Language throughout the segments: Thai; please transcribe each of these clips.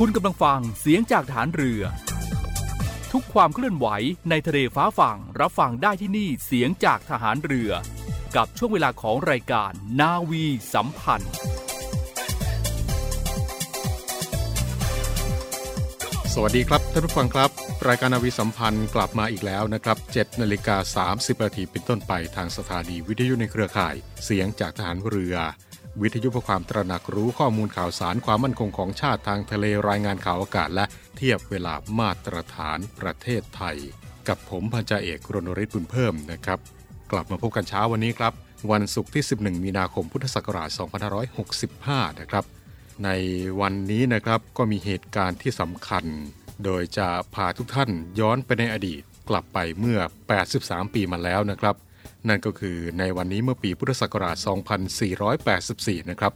คุณกำลังฟังเสียงจากฐานเรือ ทุกความเคลื่อนไหวในทะเลฟ้าฝั่งรับฟังได้ที่นี่เสียงจากทหารเรือ กับช่วงเวลาของรายการนาวีสัมพันธ์ สวัสดีครับท่านผู้ฟังครับ รายการนาวีสัมพันธ์กลับมาอีกแล้วนะครับ7นาฬิกา30นาทีเป็นต้นไปทางสถานีวิทยุในเครือข่าย เสียงจากทหารเรือ วิทยุเพื่อความตระหนักรู้ข้อมูลข่าวสารความมั่นคงของชาติทางทะเลรายงานข่าวอากาศ และเทียบเวลามาตรฐานประเทศไทย กับผมพันจ่าเอกรณฤทธิ์บุญเพิ่มนะครับ กลับมาพบกันเช้าวันนี้ครับ วันศุกร์ที่ 11 มีนาคมพุทธศักราช 2565 นะครับ ในวันนี้นะครับก็มีเหตุการณ์ที่สำคัญ โดยจะพาทุกท่านย้อนไปในอดีตกลับไปเมื่อ 83 ปีมาแล้วนะครับ นั่นก็คือในวันนี้เมื่อปีพุทธศักราช 2484 นะครับ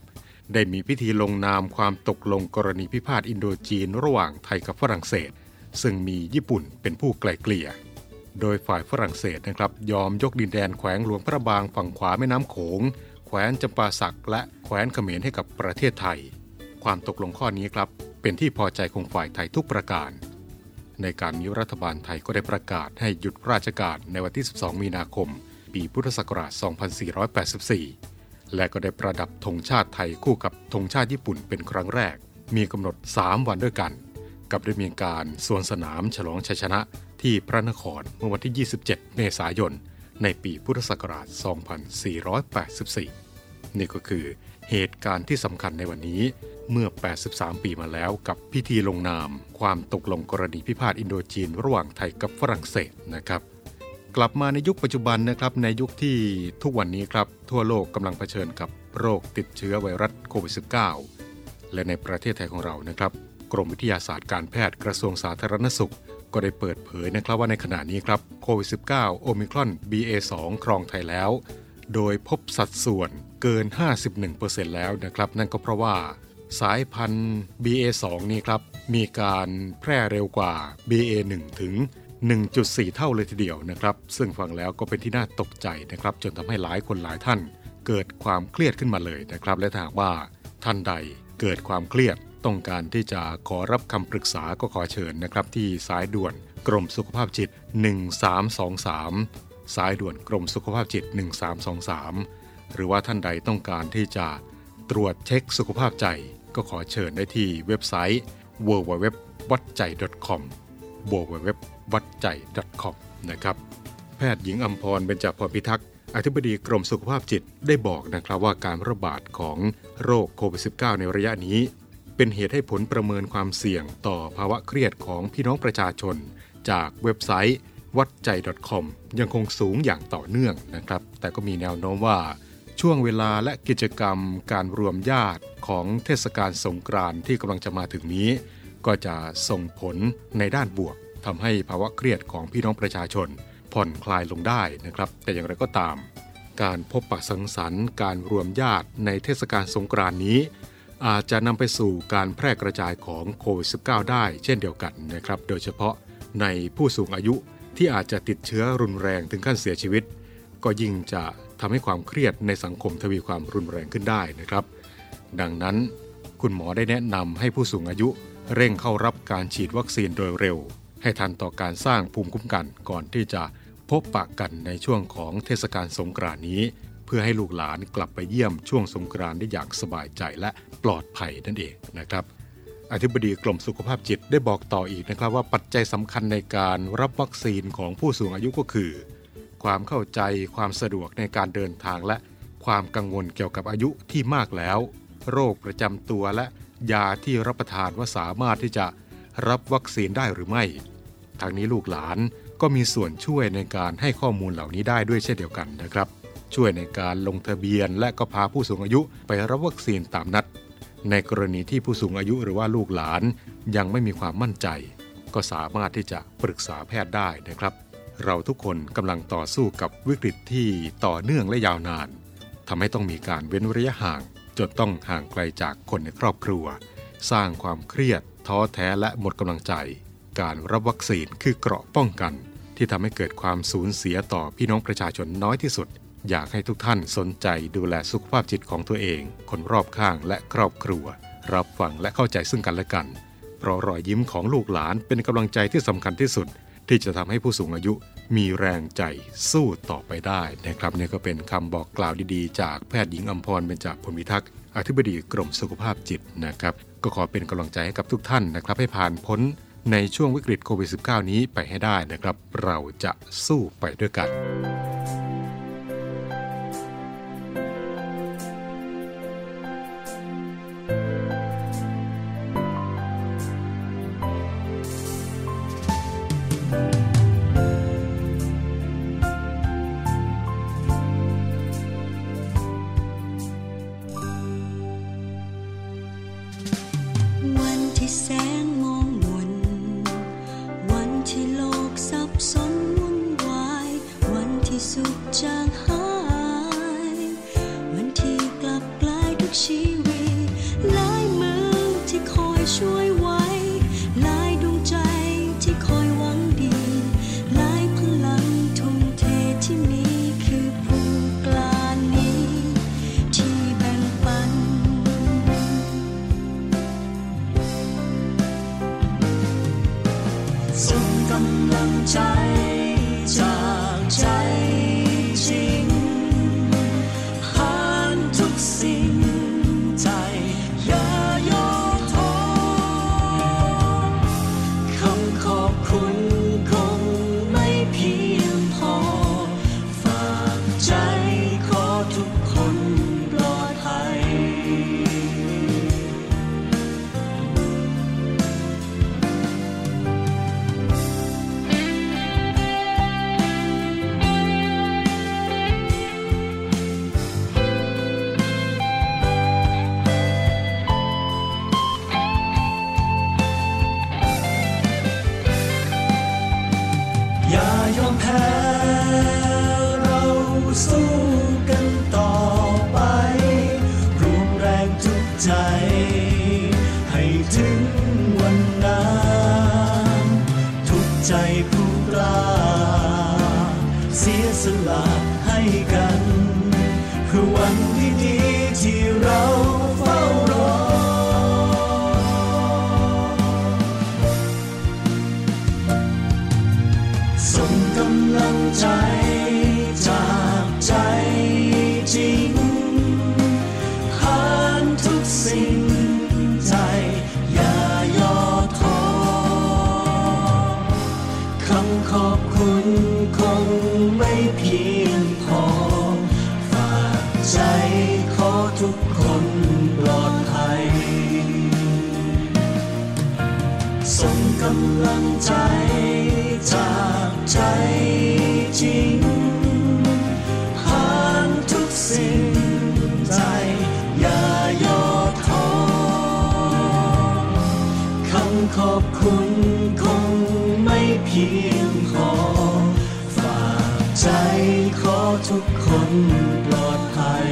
ได้มีพิธีลงนามความตกลงกรณีพิพาทอินโดจีนระหว่างไทยกับฝรั่งเศส ซึ่งมีญี่ปุ่นเป็นผู้ไกล่เกลี่ย โดยฝ่ายฝรั่งเศสนะครับยอมยกดินแดนแขวงหลวงพระบางฝั่งขวาแม่น้ำโขง แขวนจำปาสักและแขวนเขมรให้กับประเทศไทย ความตกลงข้อนี้ครับเป็นที่พอใจของฝ่ายไทยทุกประการ ในการนี้รัฐบาลไทยก็ได้ประกาศให้หยุดราชการในวันที่ 12 มีนาคม ปีพุทธศักราช 2484 และก็ได้ประดับธงชาติไทยคู่กับธงชาติญี่ปุ่นเป็นครั้งแรก มีกำหนด 3 วันด้วยกัน กับได้มีการสวนสนามฉลองชัยชนะที่พระนครเมื่อวันที่ 27 เมษายน ในปีพุทธศักราช 2484 นี่ก็คือเหตุการณ์ที่สำคัญในวันนี้เมื่อ 83 ปีมาแล้วกับพิธีลงนาม ความตกลงกรณีพิพาทอินโดจีน ระหว่างไทยกับฝรั่งเศสนะครับ กลับมาในยุคปัจจุบันนะครับในยุคที่ทุกวันนี้ครับทั่วโลกกำลังเผชิญกับโรคติดเชื้อไวรัสโควิด -19 และในประเทศไทยของเรานะครับ กรมวิทยาศาสตร์การแพทย์กระทรวงสาธารณสุข ก็ได้เปิดเผยนะครับว่าในขณะนี้ครับโควิด -19 โอมิครอน BA2 ครองไทยแล้ว โดยพบสัดส่วนเกิน 51%แล้วนะครับ นั่นก็เพราะว่าสายพันธุ์ BA2 นี้ครับมีการแพร่เร็วกว่า BA1 ถึง 1.4 เท่าเลยทีเดียวนะครับ ซึ่งฟังแล้วก็เป็นที่น่าตกใจนะครับ จนทำให้หลายคนหลายท่าน เกิดความเครียดขึ้นมาเลยนะครับ และถ้าหากว่าท่านใดเกิดความเครียดต้องการที่จะขอรับคำปรึกษาก็ขอเชิญนะครับ ที่สายด่วนกรมสุขภาพจิต 1323 สายด่วนกรมสุขภาพจิต 1323 หรือว่าท่านใดต้องการที่จะตรวจเช็คสุขภาพใจ ก็ขอเชิญได้ที่เว็บไซต์ www วัดใจ .com www วัดใจ .com นะครับ แพทย์หญิงอัมพรเบญจพรพิทักษ์ อธิบดีกรมสุขภาพจิตได้บอกนะครับว่าการระบาดของโรคโควิด -19 ในระยะนี้ เป็นเหตุให้ผลประเมินความเสี่ยงต่อภาวะเครียดของพี่น้องประชาชน จากเว็บไซต์วัดใจ .com ยังคงสูงอย่างต่อเนื่องนะครับ แต่ก็มีแนวโน้มว่า ช่วงเวลาและกิจกรรมการรวมญาติของเทศกาลสงกรานต์ที่กำลังจะมาถึงนี้ ก็จะส่งผลในด้านบวกทำให้ภาวะเครียดของพี่น้องประชาชน ผ่อนคลายลงได้นะครับ แต่อย่างไรก็ตาม การพบปะสังสรรค์การรวมญาติในเทศกาลสงกรานนี้ อาจจะนำไปสู่การแพร่กระจายของโควิด -19 ได้เช่นเดียวกันนะครับ โดยเฉพาะในผู้สูงอายุที่อาจจะติดเชื้อรุนแรงถึงขั้นเสียชีวิต ก็ยิ่งจะทำให้ความเครียดในสังคมทวีความรุนแรงขึ้นได้นะครับ ดังนั้นคุณหมอได้แนะนำให้ผู้สูงอายุ เร่งเข้ารับการฉีดวัคซีนโดยเร็ว ให้ทันต่อการสร้างภูมิคุ้มกันก่อนที่จะพบปะกันในช่วงของเทศกาลสงกรานนี้ เพื่อให้ลูกหลานกลับไปเยี่ยมช่วงสงกรานได้อย่างสบายใจและปลอดภัยนั่นเองนะครับ อธิบดีกรมสุขภาพจิตได้บอกต่ออีกนะครับว่าปัจจัยสำคัญในการรับวัคซีนของผู้สูงอายุก็คือ ความเข้าใจความสะดวกในการเดินทางและความกังวลเกี่ยวกับอายุที่มากแล้ว โรคประจำตัวและ ยาที่รับประทานว่าสามารถที่จะรับวัคซีนได้หรือไม่ ทางนี้ลูกหลานก็มีส่วนช่วยในการให้ข้อมูลเหล่านี้ได้ด้วยเช่นเดียวกันนะครับ ช่วยในการลงทะเบียนและก็พาผู้สูงอายุไปรับวัคซีนตามนัด ในกรณีที่ผู้สูงอายุหรือว่าลูกหลานยังไม่มีความมั่นใจ ก็สามารถที่จะปรึกษาแพทย์ได้นะครับ เราทุกคนกำลังต่อสู้กับวิกฤตที่ต่อเนื่องและยาวนานทำให้ต้องมีการเว้นระยะห่าง จนต้องห่างไกลจากคนในครอบครัว สร้างความเครียด ท้อแท้และหมดกำลังใจ การรับวัคซีนคือเกราะป้องกัน ที่ทำให้เกิดความสูญเสียต่อพี่น้องประชาชนน้อยที่สุด อยากให้ทุกท่านสนใจดูแลสุขภาพจิตของตัวเอง คนรอบข้างและครอบครัว รับฟังและเข้าใจซึ่งกันและกัน เพราะรอยยิ้มของลูกหลานเป็นกำลังใจที่สำคัญที่สุด ที่จะทำให้ผู้สูงอายุ มีแรงใจสู้ต่อไปได้นะครับนี่ก็เป็นคำบอกกล่าวดีๆ จากแพทย์หญิงอัมพรเบญจพลวิทักษ์อธิบดีกรมสุขภาพจิตนะครับ ก็ขอเป็นกำลังใจให้กับทุกท่านนะครับ ให้ผ่านพ้นในช่วงวิกฤตโควิด -19 นี้ไปให้ได้นะครับ เราจะสู้ไปด้วยกัน 心更能制作。 เสียสละให้กันเพื่อวันที่ดี ขอบคุณคงไม่เพียงพอ ฝากใจขอทุกคนปลอดภัย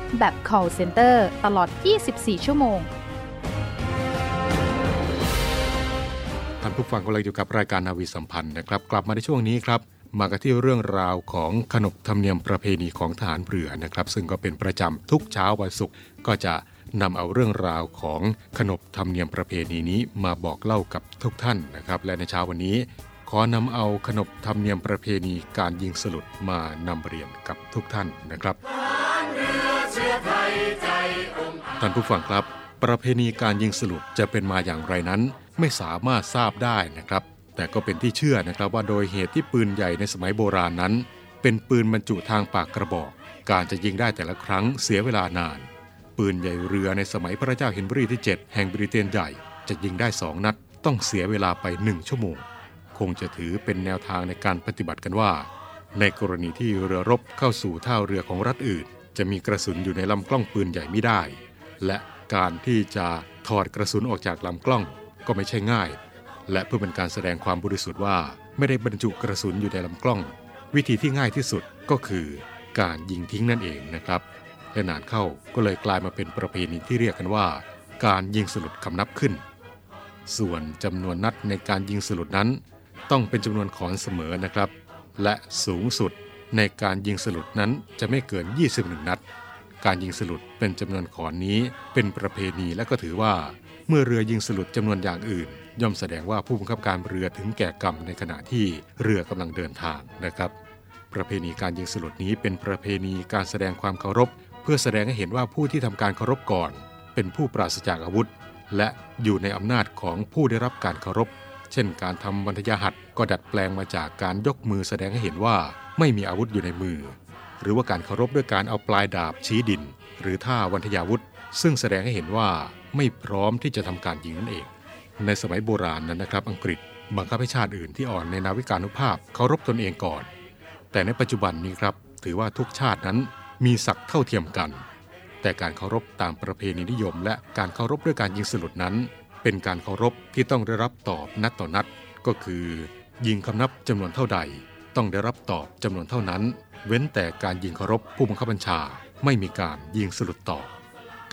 แบบ call center ตลอด 24 ชั่วโมง ท่านผู้ฟังกำลังอยู่กับรายการนาวีสัมพันธ์นะครับ กลับมาในช่วงนี้ครับ มากันที่เรื่องราวของขนบธรรมเนียมประเพณีของทหารเรือนะครับ ซึ่งก็เป็นประจำทุกเช้าวันศุกร์ก็จะนำเอาเรื่องราวของขนบธรรมเนียมประเพณีนี้มาบอกเล่ากับทุกท่านนะครับ และในเช้าวันนี้ ขอนำเอาขนบธรรมเนียมประเพณีการยิงสลุดมานำเรียนกับทุกท่านนะครับท่านผู้ฟังครับ ประเพณีการยิงสลุดจะเป็นมาอย่างไรนั้น ไม่สามารถทราบได้นะครับ แต่ก็เป็นที่เชื่อนะครับว่าโดยเหตุที่ปืนใหญ่ในสมัยโบราณนั้น เป็นปืนบรรจุทางปากกระบอก การจะยิงได้แต่ละครั้งเสียเวลานาน ปืนใหญ่เรือในสมัยพระเจ้าเฮนรีที่ 7 แห่งบริเตนใหญ่จะยิงได้สองนัด ต้องเสียเวลาไปหนึ่งชั่วโมง งจะถือเป็นแนวทางในการปฏิบัติกันว่า ในกรณีที่เรือรบเข้าสู่ท่าเรือของรัฐอื่น จะมีกระสุนอยู่ในลำกล้องปืนใหญ่ไม่ได้ และการที่จะถอดกระสุนออกจากลำกล้องก็ไม่ใช่ง่าย และเพื่อเป็นการแสดงความบริสุทธิ์ว่าไม่ได้บรรจุกระสุนอยู่ในลำกล้อง วิธีที่ง่ายที่สุดก็คือการยิงทิ้งนั่นเองนะครับและนานเข้าก็เลยกลายมาเป็นประเพณีที่เรียกกันว่า การยิงสลุดคำนับขึ้น ส่วนจำนวนนัดในการยิงสลุดนั้น ต้องเป็นจำนวนขอนเสมอนะครับ และสูงสุดในการยิงสลุดนั้นจะไม่เกิน 21 นัด การยิงสลุดเป็นจำนวนขอนนี้เป็นประเพณีและก็ถือว่า เมื่อเรือยิงสลุดจำนวนอย่างอื่น ย่อมแสดงว่าผู้บังคับการเรือถึงแก่กรรมในขณะที่เรือกำลังเดินทางนะครับ ประเพณีการยิงสลุดนี้เป็นประเพณีการแสดงความเคารพ เพื่อแสดงให้เห็นว่าผู้ที่ทำการเคารพก่อน เป็นผู้ปราศจากอาวุธ และอยู่ในอำนาจของผู้ได้รับการเคารพ เช่นการทำวันทยหัตก็ดัดแปลงมาจากการยกมือแสดงให้เห็นว่าไม่มีอาวุธอยู่ในมือ หรือว่าการเคารพด้วยการเอาปลายดาบชี้ดิน หรือท่าวันทยาวุธ ซึ่งแสดงให้เห็นว่าไม่พร้อมที่จะทำการยิงนั่นเอง ในสมัยโบราณนั้นนะครับ อังกฤษบังคับให้ชาติอื่นที่อ่อนในนาวิกานุภาพเคารพตนเองก่อน แต่ในปัจจุบันนี้ครับถือว่าทุกชาตินั้นมีศักดิ์เท่าเทียมกัน แต่การเคารพตามประเพณีนิยม และการเคารพด้วยการยิงสลุดนั้น เป็นการเคารพที่ต้องได้รับตอบนัดต่อนัด ก็คือ ยิงคำนับจำนวนเท่าใด ต้องได้รับตอบจำนวนเท่านั้น เว้นแต่การยิงเคารพผู้บังคับบัญชาไม่มีการยิงสลุดตอบ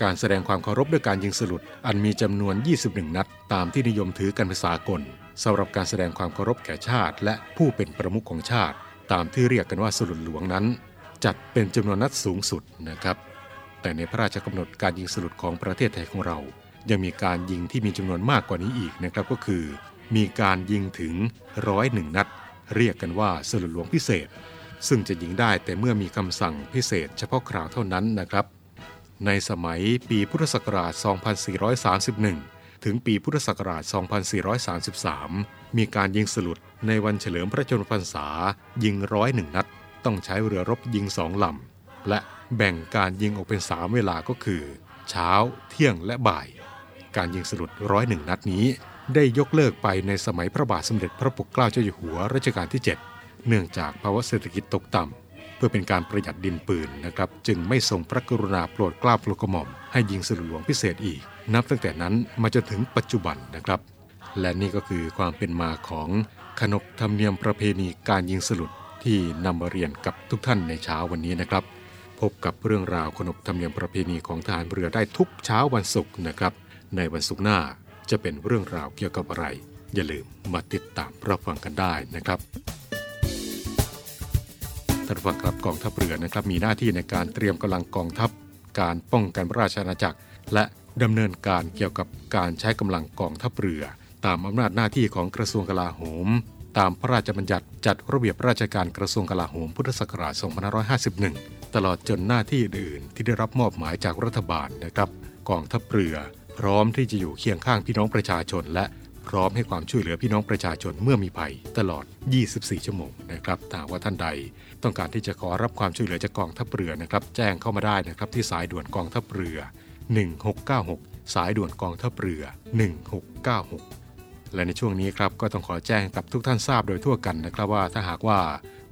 การแสดงความเคารพด้วยการยิงสลุดอันมีจำนวน 21 นัด ตามที่นิยมถือกันเป็นสากลสำหรับการแสดงความเคารพแก่ชาติ และผู้เป็นประมุขของชาติ ตามที่เรียกกันว่าสลุดหลวงนั้น จัดเป็นจำนวนนัดสูงสุดนะครับ แต่ในพระราชกำหนดการยิงสลุดของประเทศไทยของเรา ยังมีการยิงที่มีจำนวนมากกว่านี้อีกนะครับก็คือ มีการยิงถึงร้อยหนึ่งนัด เรียกกันว่าสลุดหลวงพิเศษ ซึ่งจะยิงได้แต่เมื่อมีคำสั่งพิเศษเฉพาะคราวเท่านั้นนะครับ ในสมัยปีพุทธศักราช 2431 ถึงปีพุทธศักราช 2433 มีการยิงสลุดในวันเฉลิมพระชนมพรรษายิงร้อยหนึ่งนัด ต้องใช้เรือรบยิงสองลำและแบ่งการยิงออกเป็นสามเวลาก็คือ เช้า เที่ยงและบ่าย การยิงสลุดร้อยหนึ่งนัดนี้ ได้ยกเลิกไปในสมัยพระบาทสมเด็จพระปกเกล้าเจ้าอยู่หัวรัชกาลที่ 7 เนื่องจากภาวะเศรษฐกิจตกต่ำเพื่อเป็นการประหยัดดินปืนนะครับ จึงไม่ทรงพระกรุณาโปรดเกล้าโปรดกระหม่อม ให้ยิงสลุดหลวงพิเศษอีก นับตั้งแต่นั้นมาจนถึงปัจจุบันนะครับ และนี่ก็คือความเป็นมาของขนบธรรมเนียมประเพณีการยิงสลุดที่นำมาเรียนกับทุกท่านในเช้าวันนี้นะครับ พบกับเรื่องราวขนบธรรมเนียมประเพณีของทหารเรือได้ทุกเช้าวันศุกร์นะครับ ในวันศุกร์หน้าจะเป็นเรื่องราวเกี่ยวกับอะไร อย่าลืมมาติดตามรับฟังกันได้นะครับท่านฟังครับกองทัพเรือนะครับมีหน้าที่ในการเตรียมกำลังกองทัพ การป้องกันราชอาณาจักร และดำเนินการเกี่ยวกับการใช้กำลังกองทัพเรือ ตามอำนาจหน้าที่ของกระทรวงกลาโหม ตามพระราชบัญญัติจัดระเบียบราชการกระทรวงกลาโหมพุทธศักราช 2551 ตลอดจนหน้าที่อื่นที่ได้รับมอบหมายจากรัฐบาลนะครับ กองทัพเรือ พร้อมที่จะอยู่เคียงข้างพี่น้องประชาชน และพร้อมให้ความช่วยเหลือพี่น้องประชาชนเมื่อมีภัยตลอด 24 ชั่วโมงนะครับถ้าว่าท่านใด ต้องการที่จะขอรับความช่วยเหลือจากกองทัพเรือนะครับ แจ้งเข้ามาได้นะครับที่สายด่วนกองทัพเรือ 1696 สายด่วนกองทัพเรือ 1696 และในช่วงนี้ครับก็ต้องขอแจ้งกับทุกท่านทราบโดยทั่วกันนะครับว่าถ้าหากว่า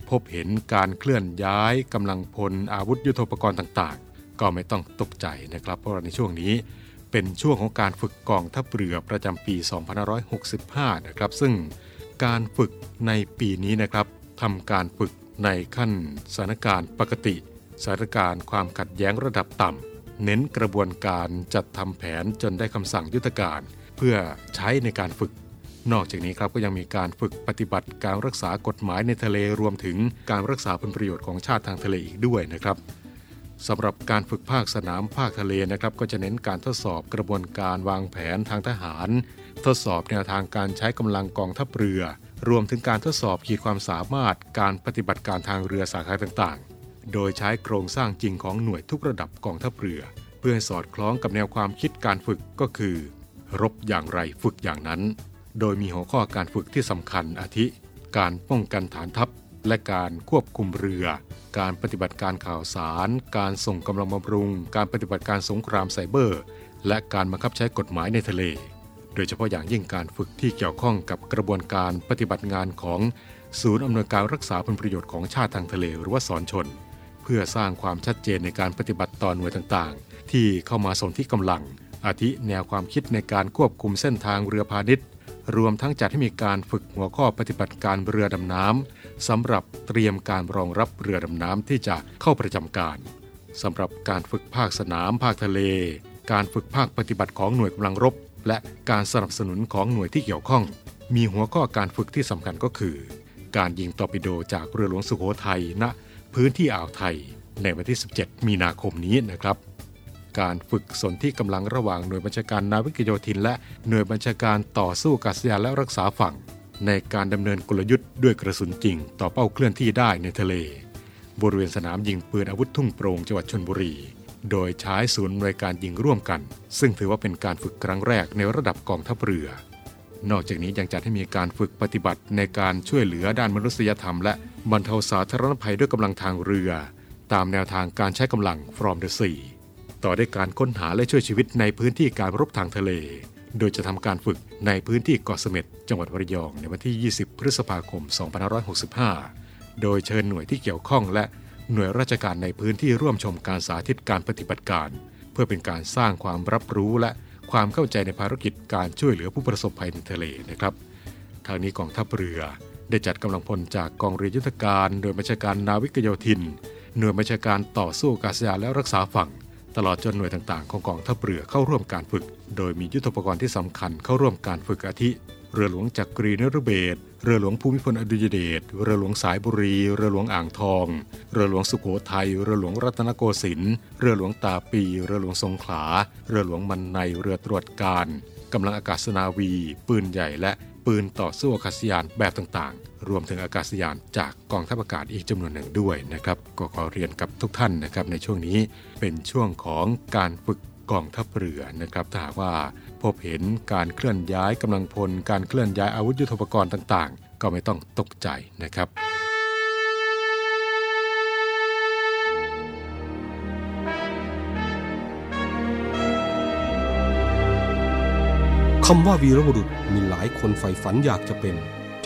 พบเห็นการเคลื่อนย้ายกำลังพลอาวุธยุทโธปกรณ์ต่าง ๆ ก็ไม่ต้องตกใจนะครับ เพราะในช่วงนี้ เป็นช่วงของการฝึกกองทัพเรือประจำปี 2565 นะครับ ซึ่งการฝึกในปีนี้นะครับทำการฝึกในขั้นสถานการณ์ปกติสถานการณ์ความขัดแย้งระดับต่ำเน้นกระบวนการจัดทำแผนจนได้คำสั่งยุทธการ เพื่อใช้ในการฝึก นอกจากนี้ครับก็ยังมีการฝึกปฏิบัติการรักษากฎหมายในทะเลรวมถึงการรักษาผลประโยชน์ของชาติทางทะเลอีกด้วยนะครับ สำหรับการฝึกภาคสนามภาคทะเลนะครับ ก็จะเน้นการทดสอบกระบวนการวางแผนทางทหาร ทดสอบแนวทางการใช้กำลังกองทัพเรือ รวมถึงการทดสอบขีดความสามารถการปฏิบัติการทางเรือสาขาต่างๆ โดยใช้โครงสร้างจริงของหน่วยทุกระดับกองทัพเรือ เพื่อให้สอดคล้องกับแนวความคิดการฝึกก็คือ รบอย่างไรฝึกอย่างนั้น โดยมีหัวข้อการฝึกที่สำคัญอาทิ การป้องกันฐานทัพ และการควบคุมเรือ การปฏิบัติการข่าวสาร การส่งกำลังบำรุง การปฏิบัติการสงครามไซเบอร์ และการบังคับใช้กฎหมายในทะเล โดยเฉพาะอย่างยิ่งการฝึกที่เกี่ยวข้องกับกระบวนการปฏิบัติงานของศูนย์อำนวยการรักษาผลประโยชน์ของชาติทางทะเลหรือว่าสอนชน เพื่อสร้างความชัดเจนในการปฏิบัติต่อหน่วยต่างๆ ที่เข้ามาส่งที่กำลัง อาทิแนวความคิดในการควบคุมเส้นทางเรือพาณิชย์ รวมทั้งจัดให้มีการฝึกหัวข้อปฏิบัติการเรือดำน้ำ สำหรับเตรียมการรองรับเรือดำน้ำที่จะเข้าประจำการสำหรับการฝึกภาคสนามภาคทะเล การฝึกภาคปฏิบัติของหน่วยกำลังรบ และการสนับสนุนของหน่วยที่เกี่ยวข้อง มีหัวข้อการฝึกที่สำคัญก็คือ การยิงตอร์ปิโดจากเรือหลวงสุโขทัยณพื้นที่อ่าวไทย ในวันที่ 17 มีนาคมนี้นะครับ การฝึกสนที่กำลังระหว่างหน่วยบัญชาการนาวิกโยธิน และหน่วยบัญชาการต่อสู้กัษยานและรักษาฝั่ง ในการดำเนินกลยุทธ์ด้วยกระสุนจริง ต่อเป้าเคลื่อนที่ได้ในทะเล บริเวณสนามยิงปืนอาวุธทุ่งโปร่งจังหวัดชนบุรี โดยใช้ศูนย์ในวยการยิงร่วมกัน ซึ่งถือว่าเป็นการฝึกครั้งแรกในระดับกองทัพเรือ นอกจากนี้ยังจัดให้มีการฝึกปฏิบัติในการช่วยเหลือด้านมนุษยธรรม และบรรเทาสาธารณภัยด้วยกำลังทางเรือ ตามแนวทางการใช้กำลัง from the sea ต่อด้วยการค้นหาและช่วยชีวิตในพื้นที่การรบทางทะเล โดยจะทำการฝึกในพื้นที่เกาะเสม็ดจังหวัดระยองในวันที่ 20 พฤษภาคม 2565 โดยเชิญหน่วยที่เกี่ยวข้องและหน่วยราชการในพื้นที่ร่วมชมการสาธิตการปฏิบัติการ เพื่อเป็นการสร้างความรับรู้และความเข้าใจในภารกิจการช่วยเหลือผู้ประสบภัยในทะเลนะครับ ทางนี้กองทัพเรือได้จัดกำลังพลจากกองเรือยุทธการ โดยบัญชาการนาวิกโยธิน หน่วยบัญชาการต่อสู้อากาศยานและรักษาฝั่ง ตลอดจนหน่วยต่างๆ ของกองทัพเรือเข้าร่วมการฝึก โดยมียุทธปกรณ์ที่สำคัญเข้าร่วมการฝึกอาทิ เรือหลวงจักรีนฤเบศเรือหลวงภูมิพลอดุลยเดช เรือหลวงสายบุรี เรือหลวงอ่างทอง เรือหลวงสุโขทัย เรือหลวงรัตนโกสินทร์ เรือหลวงตาปี เรือหลวงสงขลา เรือหลวงมันใน เรือตรวจการกำลังอากาศนาวี ปืนใหญ่และปืนต่อสู้อากาศยานแบบต่าง รวมถึงอากาศยานจากกองทัพอากาศอีกจำนวนหนึ่งด้วยนะครับก็ขอเรียนกับทุกท่านนะครับ ในช่วงนี้เป็นช่วงของการฝึกกองทัพเรือนะครับถ้าหากว่าพบเห็นการเคลื่อนย้ายกำลังพล การเคลื่อนย้ายอาวุธยุทโธปกรณ์ต่างๆ ก็ไม่ต้องตกใจนะครับคำว่าวีรบุรุษมีหลายคนใฝ่ฝันอยากจะเป็น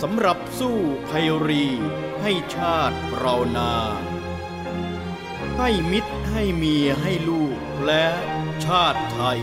สำหรับสู้ภัยรีให้ชาติเรานา ให้มิตรให้เมียให้ลูกและชาติไทย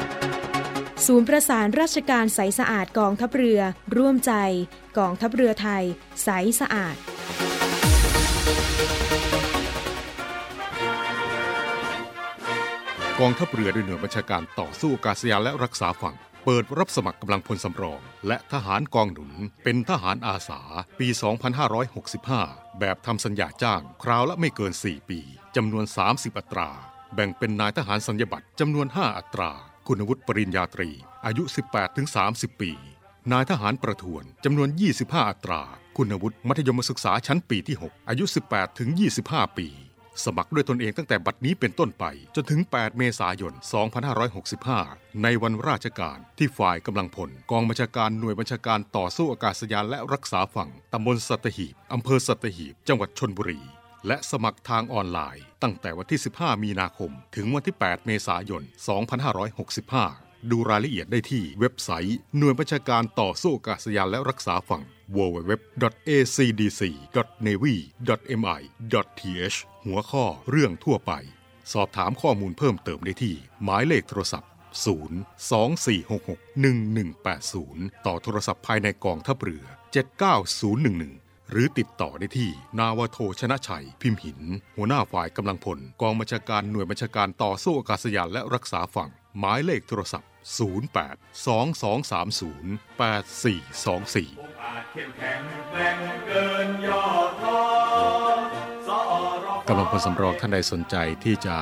ศูนย์ประสานราชการใสสะอาดกองทัพเรือ ร่วมใจ กองทัพเรือไทย ใสสะอาด กองทัพเรือด้วยหน่วยบัญชาการต่อสู้อากาศยานและรักษาฝั่ง เปิดรับสมัครกำลังพลสำรอง และทหารกองหนุน เป็นทหารอาสา ปี 2565 แบบทำสัญญาจ้าง คราวละไม่เกิน 4 ปีจำนวน 30 อัตรา แบ่งเป็นนายทหารสัญญบัตรจำนวน 5 อัตรา คุณวุฒิปริญญาตรี อายุ 18-30 ปี นายทหารประทวนจำนวน 25 อัตรา คุณวุฒิมัธยมศึกษาชั้นปีที่ 6 อายุ 18-25 ปี สมัครด้วยตนเองตั้งแต่บัดนี้เป็นต้นไป จนถึง 8 เมษายน 2565 ในวันราชการที่ฝ่ายกำลังพล กองบัญชาการหน่วยบัญชาการต่อสู้อากาศยานและรักษาฝั่งตำบลสัตหีบอำเภอสัตหีบ จังหวัดชนบุรี และสมัครทางออนไลน์ ตั้งแต่วันที่ 15 มีนาคม ถึงวันที่ 8 เมษายน 2565 ดูรายละเอียดได้ที่เว็บไซต์ หน่วยบัญชาการต่อสู้อากาศยานและรักษาฝั่ง www.acdc.navy.mi.th หัวข้อเรื่องทั่วไป สอบถามข้อมูลเพิ่มเติมได้ที่ หมายเลขโทรศัพท์ 024661180 ต่อโทรศัพท์ภายในกองทัพเรือ 79011 หรือติดต่อได้ที่ นาวโทชนะชัย พิมพ์หิน หัวหน้าฝ่ายกำลังพล กองบัญชาการหน่วยบัญชาการต่อสู้อากาศยานและรักษาฝั่ง หมายเลขโทรศัพท์ 08 2230 8424กำลังพลสำรองท่านใดสนใจที่จะ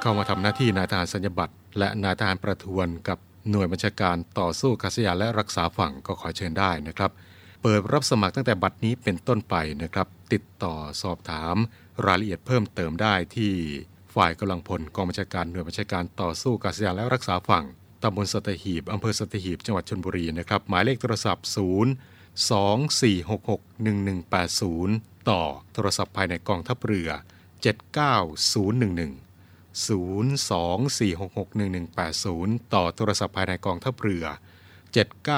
เข้ามาทำหน้าที่นายทหารสัญญบัตรและนายทหารประทวนกับหน่วยบัญชาการต่อสู้อากาศยานและรักษาฝั่งก็ขอเชิญได้นะครับ เปิดรับสมัครตั้งแต่บัดนี้เป็นต้นไปนะครับ ติดต่อสอบถามรายละเอียดเพิ่มเติมได้ที่ฝ่ายกำลังพลกองบัญชาการหน่วยบัญชาการต่อสู้กาศยานและรักษาฝั่งตำบลสตหีบอำเภอสตหีบจังหวัดชลบุรีนะครับ หมายเลขโทรศัพท์ 0 24661180 ต่อโทรศัพท์ภายในกองทัพเรือ 79011 024661180 ต่อโทรศัพท์ภายในกองทัพเรือ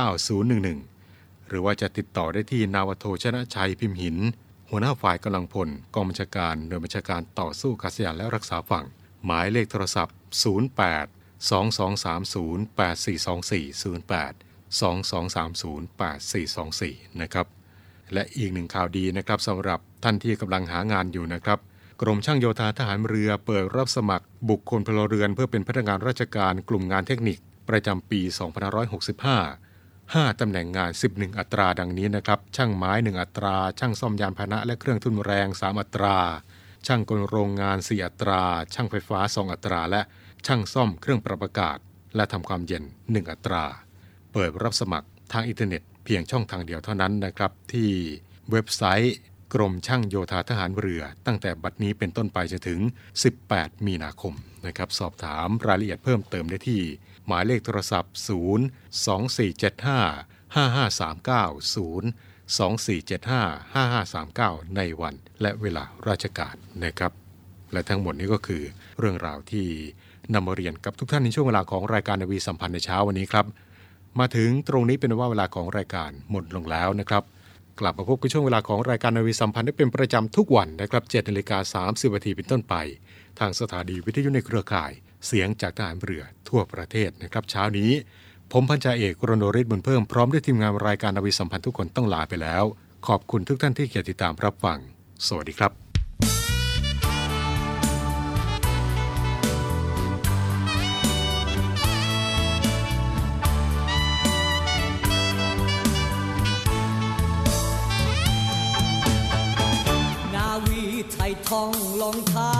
79011 หรือว่าจะติดต่อได้ที่นาวโทชนะชัยพิมพ์หิน หัวหน้าฝ่ายกำลังพลกองบัญชาการหน่วยบัญชาการต่อสู้อากาศยานและรักษาฝั่ง หมายเลขโทรศัพท์ 08 2230 8424 08 2230 8424 นะครับ และอีกหนึ่งข่าวดีนะครับสำหรับท่านที่กำลังหางานอยู่นะครับกรมช่างโยธาทหารเรือเปิดรับสมัคร บุคคลพลเรือนเพื่อเป็นพนักงานราชการกลุ่มงานเทคนิค ประจำปี 2565 5 ตำแหน่งงาน 11 อัตราดังนี้นะครับ ช่างไม้ 1 อัตรา ช่างซ่อมยานพาหนะและเครื่องทุ่นแรง 3 อัตรา ช่างกลโรงงาน 4 อัตรา ช่างไฟฟ้า 2 อัตรา และช่างซ่อมเครื่องปรับอากาศ และทำความเย็น 1 อัตรา เปิดรับสมัครทางอินเทอร์เน็ตเพียงช่องทางเดียวเท่านั้นนะครับ ที่เว็บไซต์ กรมช่างโยธาทหารเรือ ตั้งแต่บัดนี้เป็นต้นไปจนถึง 18 มีนาคมนะครับ สอบถามรายละเอียดเพิ่มเติมได้ที่ หมายเลขโทรศัพท์ 0 2475 5539 0 2475 5539 ในวันและเวลาราชการนะครับ และทั้งหมดนี้ก็คือเรื่องราวที่นำมาเรียนกับทุกท่านในช่วงเวลาของรายการนาวีสัมพันธ์ในเช้าวันนี้ครับ มาถึงตรงนี้เป็นว่าเวลาของรายการหมดลงแล้วนะครับ กลับมาพบกับช่วงเวลาของรายการนาวีสัมพันธ์ได้เป็นประจำทุกวันนะครับ7นาฬิกา30นาทีเป็นต้นไป ทางสถานีวิทยุในเครือข่าย เสียงจากทหารเรือทั่วประเทศนะครับ เช้านี้ ผมพันจ่าเอกรณริศบุญเพิ่มพร้อมด้วยทีมงานรายการนาวีสัมพันธ์ทุกคนต้องลาไปแล้ว ขอบคุณทุกท่านที่เกียรติตามรับฟัง สวัสดีครับนาวีไทยทองลองทา